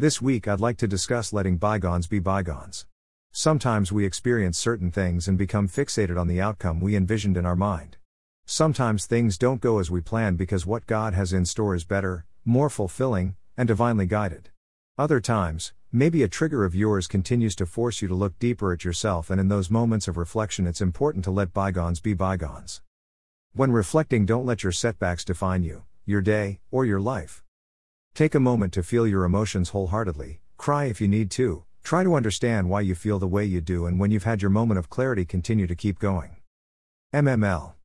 This week, I'd like to discuss letting bygones be bygones. Sometimes we experience certain things and become fixated on the outcome we envisioned in our mind. Sometimes things don't go as we planned because what God has in store is better, more fulfilling, and divinely guided. Other times, maybe a trigger of yours continues to force you to look deeper at yourself, and in those moments of reflection, it's important to let bygones be bygones. When reflecting, don't let your setbacks define you, your day, or your life. Take a moment to feel your emotions wholeheartedly, cry if you need to, try to understand why you feel the way you do, and when you've had your moment of clarity, continue to keep going. MML